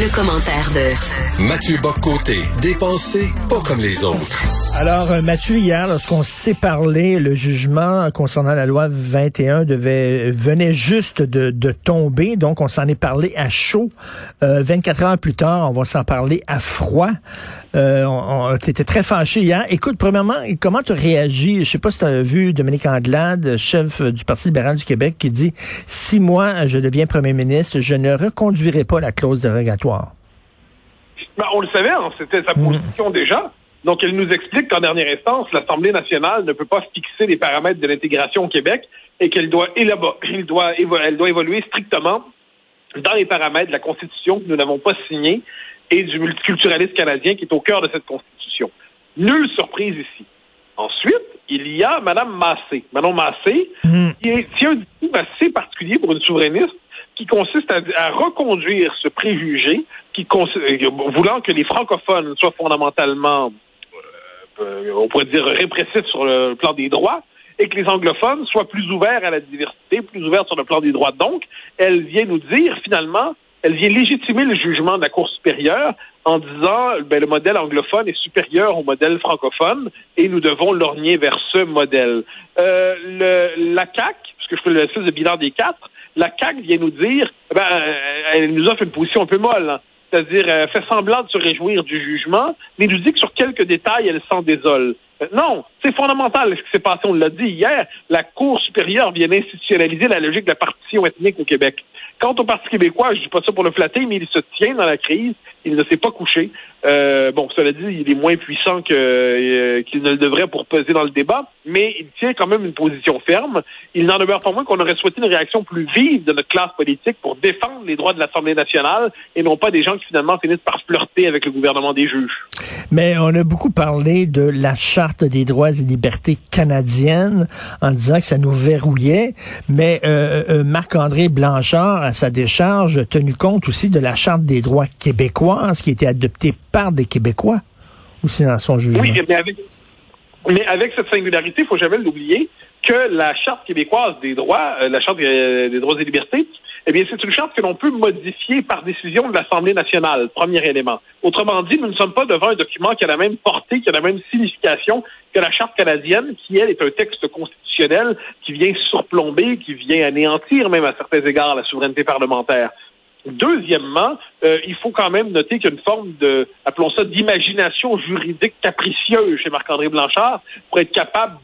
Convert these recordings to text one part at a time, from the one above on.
Le, commentaire de Mathieu Boccoté, dépensé pas comme les autres. Alors, euh, Mathieu, hier, lorsqu'on s'est parlé, le jugement concernant la loi 21 devait, venait juste de, de tomber, donc on s'en est parlé à chaud. Euh, 24 heures plus tard, on va s'en parler à froid. Euh, on, T'étais très fâché hier. Écoute, premièrement, comment tu réagi? Je sais pas si tu as vu Dominique Anglade, chef du Parti libéral du Québec, qui dit, si moi, je deviens premier ministre, je ne reconduirai pas la clause dérogatoire. Ben, on le savait, hein, c'était sa position déjà. Donc, elle nous explique qu'en dernière instance, l'Assemblée nationale ne peut pas fixer les paramètres de l'intégration au Québec et qu'elle doit, il doit, elle doit évoluer strictement dans les paramètres de la Constitution que nous n'avons pas signée et du multiculturalisme canadien qui est au cœur de cette Constitution. Nulle surprise ici. Ensuite, il y a Mme Massé. Mme Massé, mm. qui tient un discours assez particulier pour une souverainiste qui consiste à, reconduire ce préjugé qui voulant que les francophones soient fondamentalement euh, on pourrait dire, répressif sur le plan des droits, et que les anglophones soient plus ouverts à la diversité, plus ouverts sur le plan des droits. Donc, elle vient nous dire, finalement, elle vient légitimer le jugement de la Cour supérieure en disant ben, le modèle anglophone est supérieur au modèle francophone et nous devons lorgner vers ce modèle. Euh, la CAC, puisque je fais le de bilan des quatre, la CAC vient nous dire, ben, elle nous offre une position un peu molle. Hein c'est-à-dire euh, fait semblant de se réjouir du jugement, mais nous dit que sur quelques détails, elle s'en désole. Euh, non, c'est fondamental ce qui s'est passé, on l'a dit hier, la Cour supérieure vient institutionnaliser la logique de la partition ethnique au Québec. Quant au Parti québécois, je dis pas ça pour le flatter, mais il se tient dans la crise, il ne s'est pas couché. Euh, bon, cela dit, il est moins puissant que euh, qu'il ne le devrait pour peser dans le débat, mais il tient quand même une position ferme. Il n'en demeure pas moins qu'on aurait souhaité une réaction plus vive de notre classe politique pour défendre les droits de l'Assemblée nationale et non pas des gens qui finalement finissent par flirter avec le gouvernement des juges. Mais on a beaucoup parlé de la des droits et libertés canadienne en disant que ça nous verrouillait, mais euh, euh Marc-André Blanchard, à sa décharge, a tenu compte aussi de la charte des droits québécoises qui a été adoptée par des Québécois aussi dans son jugement? Oui, mais avec, cette singularité, il faut jamais l'oublier, que la Charte québécoise des droits, euh, la Charte des droits et libertés, eh bien, c'est une charte que l'on peut modifier par décision de l'Assemblée nationale, premier élément. Autrement dit, nous ne sommes pas devant un document qui a la même portée, qui a la même signification que la charte canadienne, qui, elle, est un texte constitutionnel qui vient surplomber, qui vient anéantir même à certains égards la souveraineté parlementaire. Deuxièmement, euh, il faut quand même noter qu'il y a une forme de, appelons ça, d'imagination juridique capricieuse chez Marc-André Blanchard pour être capable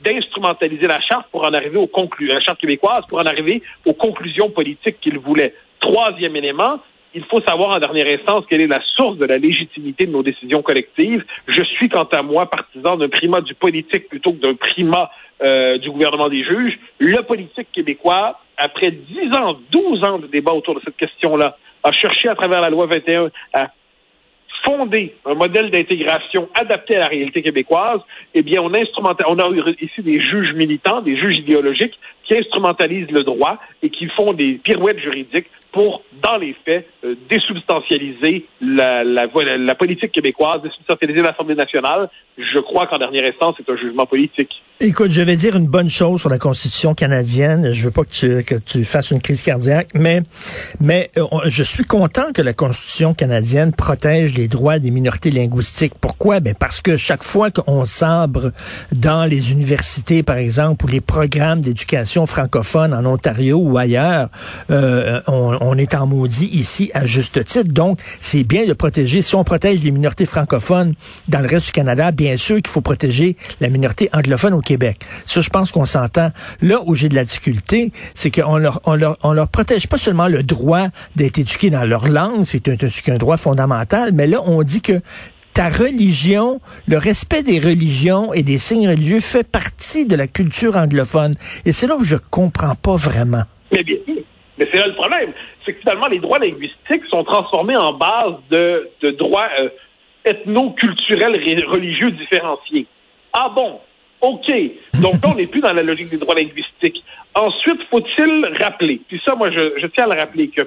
d'instrumentaliser la charte pour en arriver aux conclusions, la charte québécoise pour en arriver aux conclusions politiques qu'il voulait. Troisième élément, il faut savoir en dernière instance quelle est la source de la légitimité de nos décisions collectives. Je suis, quant à moi, partisan d'un primat du politique plutôt que d'un primat euh, du gouvernement des juges. Le politique québécois, après 10 ans, 12 ans de débat autour de cette question-là, a cherché à travers la loi 21 à fonder un modèle d'intégration adapté à la réalité québécoise, eh bien, on, on a ici des juges militants, des juges idéologiques qui instrumentalisent le droit et qui font des pirouettes juridiques pour, dans les faits, euh, désubstantialiser la, la, la, politique québécoise, désubstantialiser l'Assemblée nationale. Je crois qu'en dernière instance, c'est un jugement politique. Écoute, je vais dire une bonne chose sur la Constitution canadienne. Je veux pas que tu, que tu fasses une crise cardiaque, mais, mais euh, je suis content que la Constitution canadienne protège les droits des minorités linguistiques. Pourquoi? Ben parce que chaque fois qu'on sabre dans les universités, par exemple, ou les programmes d'éducation francophone en Ontario ou ailleurs, euh, on, on, est en maudit ici à juste titre. Donc, c'est bien de protéger. Si on protège les minorités francophones dans le reste du Canada, bien sûr qu'il faut protéger la minorité anglophone au Québec. Ça, je pense qu'on s'entend. Là où j'ai de la difficulté, c'est qu'on leur, on leur, on leur protège pas seulement le droit d'être éduqué dans leur langue, c'est un, un droit fondamental, mais là, on dit que ta religion, le respect des religions et des signes religieux fait partie de la culture anglophone. Et c'est là où je comprends pas vraiment. Mais bien, Mais c'est là le problème. C'est que finalement, les droits linguistiques sont transformés en base de, droits euh, ethno-culturels religieux différenciés. Ah bon? OK. Donc là, on n'est plus dans la logique des droits linguistiques. Ensuite, faut-il rappeler, puis ça, moi, je, je tiens à le rappeler, que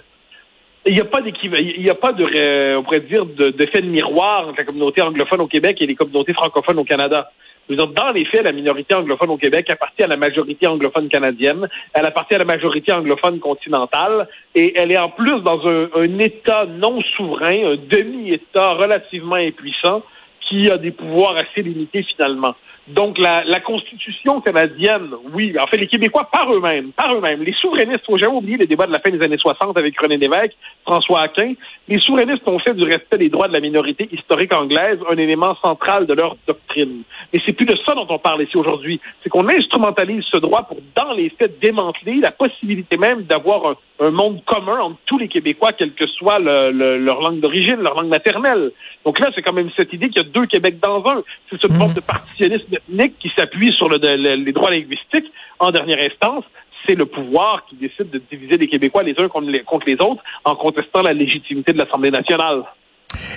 il n'y a pas il a pas de, on pourrait dire, d'effet de, de, miroir entre la communauté anglophone au Québec et les communautés francophones au Canada. Dans les faits, la minorité anglophone au Québec appartient à la majorité anglophone canadienne, elle appartient à la majorité anglophone continentale, et elle est en plus dans un, un État non souverain, un demi-État relativement impuissant, qui a des pouvoirs assez limités finalement. Donc, la, Constitution canadienne, oui, en fait, les Québécois par eux-mêmes, par eux-mêmes, les souverainistes, faut jamais oublier les débats de la fin des années 60 avec René Lévesque, François Aquin, les souverainistes ont fait du respect des droits de la minorité historique anglaise un élément central de leur doctrine. Mais c'est plus de ça dont on parle ici aujourd'hui. C'est qu'on instrumentalise ce droit pour, dans les faits, démanteler la possibilité même d'avoir un, un monde commun entre tous les Québécois, quelle que soit le, leur langue d'origine, leur langue maternelle. Donc là, c'est quand même cette idée qu'il y a deux Québec dans un. C'est cette forme mmh. de partitionnisme ethnique qui s'appuie sur le, les droits linguistiques. En dernière instance, c'est le pouvoir qui décide de diviser les Québécois les uns contre les, contre les autres en contestant la légitimité de l'Assemblée nationale.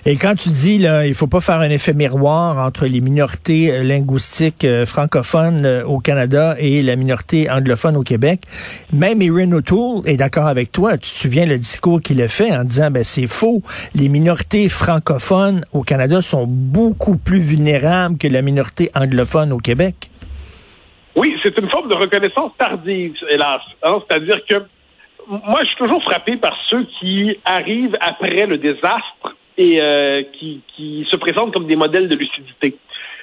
Et quand tu dis là, il faut pas faire un effet miroir entre les minorités euh, linguistiques euh, francophones euh, au Canada et la minorité anglophone au Québec, même Erin O'Toole est d'accord avec toi. Tu te souviens le discours qu'il a fait en disant ben c'est faux, les minorités francophones au Canada sont beaucoup plus vulnérables que la minorité anglophone au Québec. Oui, c'est une forme de reconnaissance tardive, hélas. Hein. C'est-à-dire que moi, je suis toujours frappé par ceux qui arrivent après le désastre et euh, qui, qui se présentent comme des modèles de lucidité.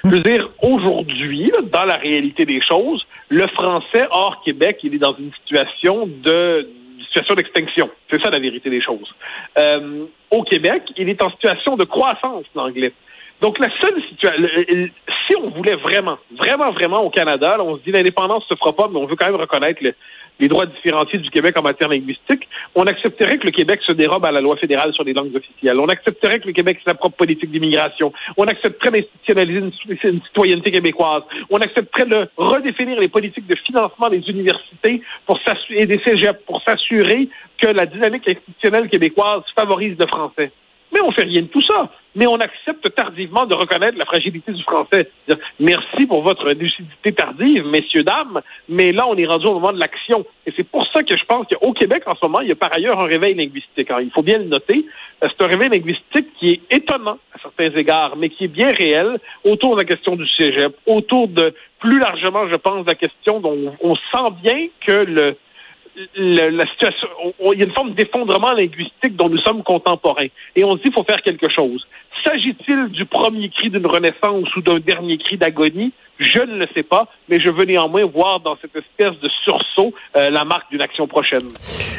Je veux dire, aujourd'hui, dans la réalité des choses, le français hors Québec, il est dans une situation de situation d'extinction. C'est ça la vérité des choses. Euh, au Québec, il est en situation de croissance l'anglais. Donc la seule situation, si on voulait vraiment, vraiment, vraiment au Canada, on se dit l'indépendance se fera pas, mais on veut quand même reconnaître le, les droits différenciés du Québec en matière linguistique, on accepterait que le Québec se dérobe à la loi fédérale sur les langues officielles. On accepterait que le Québec ait sa propre politique d'immigration. On accepterait d'institutionnaliser une, citoyenneté québécoise. On accepterait de redéfinir les politiques de financement des universités pour et des cégeps pour s'assurer que la dynamique institutionnelle québécoise favorise le français. On fait rien de tout ça. Mais on accepte tardivement de reconnaître la fragilité du français. Merci pour votre lucidité tardive, messieurs, dames, mais là, on est rendu au moment de l'action. Et c'est pour ça que je pense qu'au Québec, en ce moment, il y a par ailleurs un réveil linguistique. il faut bien le noter. Euh, c'est un réveil linguistique qui est étonnant à certains égards, mais qui est bien réel autour de la question du cégep, autour de, plus largement, je pense, la question dont on sent bien que le, il y a une forme d'effondrement linguistique dont nous sommes contemporains. Et on se dit qu'il faut faire quelque chose. S'agit-il du premier cri d'une renaissance ou d'un dernier cri d'agonie? Je ne le sais pas, mais je veux néanmoins voir dans cette espèce de sursaut euh, la marque d'une action prochaine.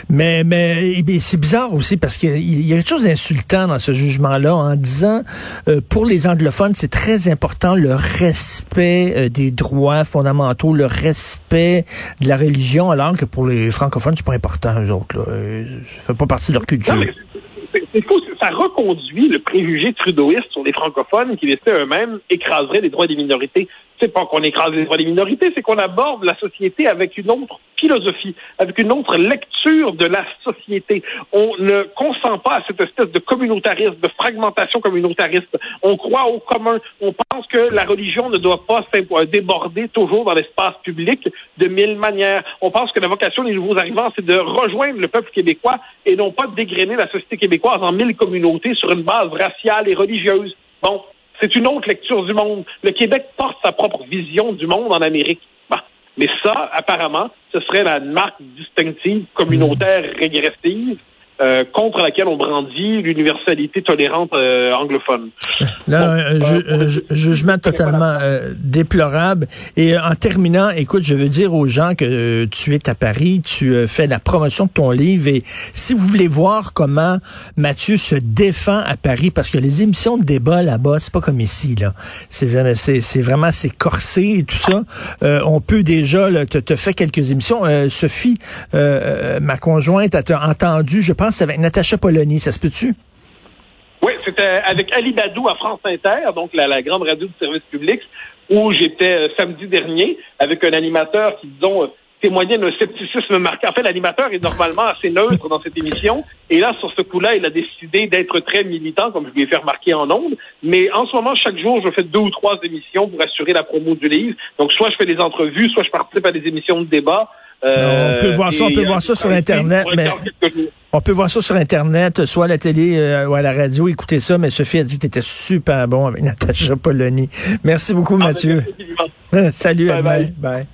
Mais, mais eh c'est bizarre aussi parce qu'il y a quelque chose d'insultant dans ce jugement-là en disant euh, pour les anglophones, c'est très important le respect euh, des droits fondamentaux, le respect de la religion, alors que pour les francophones, c'est pas important, eux autres. Là. Ça fait pas partie de leur culture. ça reconduit le préjugé trudeauiste sur les francophones qui, laissaient eux-mêmes, écraseraient les droits des minorités c'est pas qu'on écrase les droits des minorités, c'est qu'on aborde la société avec une autre philosophie, avec une autre lecture de la société. On ne consent pas à cette espèce de communautarisme, de fragmentation communautariste. On croit au commun. On pense que la religion ne doit pas déborder toujours dans l'espace public de mille manières. On pense que la vocation des nouveaux arrivants, c'est de rejoindre le peuple québécois et non pas de dégrainer la société québécoise en mille communautés sur une base raciale et religieuse. Bon, c'est une autre lecture du monde. Le Québec porte sa propre vision du monde en Amérique. Bah. Mais ça, apparemment, ce serait la marque distinctive communautaire régressive euh, contre laquelle on brandit l'universalité tolérante euh, anglophone. Là, un euh, jugement totalement déplorable. Et en terminant, écoute, je veux dire aux gens que tu es à Paris, tu fais la promotion de ton livre et si vous voulez voir comment Mathieu se défend à Paris, parce que les émissions de débat là-bas, c'est pas comme ici, là. C'est c'est vraiment c'est corsé et tout ça. on peut déjà là, te, te fait quelques émissions. Sophie, ma conjointe, a entendu, je pense c'est avec Natacha Polony, ça se peut-tu? Oui, c'était avec Ali Badou à France Inter, donc la, grande radio du service public, où j'étais euh, samedi dernier avec un animateur qui, disons, euh, témoignait d'un scepticisme marqué. En fait, l'animateur est normalement assez neutre dans cette émission. Et là, sur ce coup-là, il a décidé d'être très militant, comme je lui ai fait remarquer en ondes. Mais en ce moment, chaque jour, je fais deux ou trois émissions pour assurer la promo du livre. Donc, soit je fais des entrevues, soit je participe à des émissions de débat. Euh, on peut voir ça, on peut voir ça sur Internet, mais on peut voir ça sur Internet, soit à la télé euh, ou à la radio, écoutez ça, mais Sophie a dit que tu étais super bon avec Natacha Polony. Merci beaucoup, ah, Mathieu. Salut, bye, bye. bye.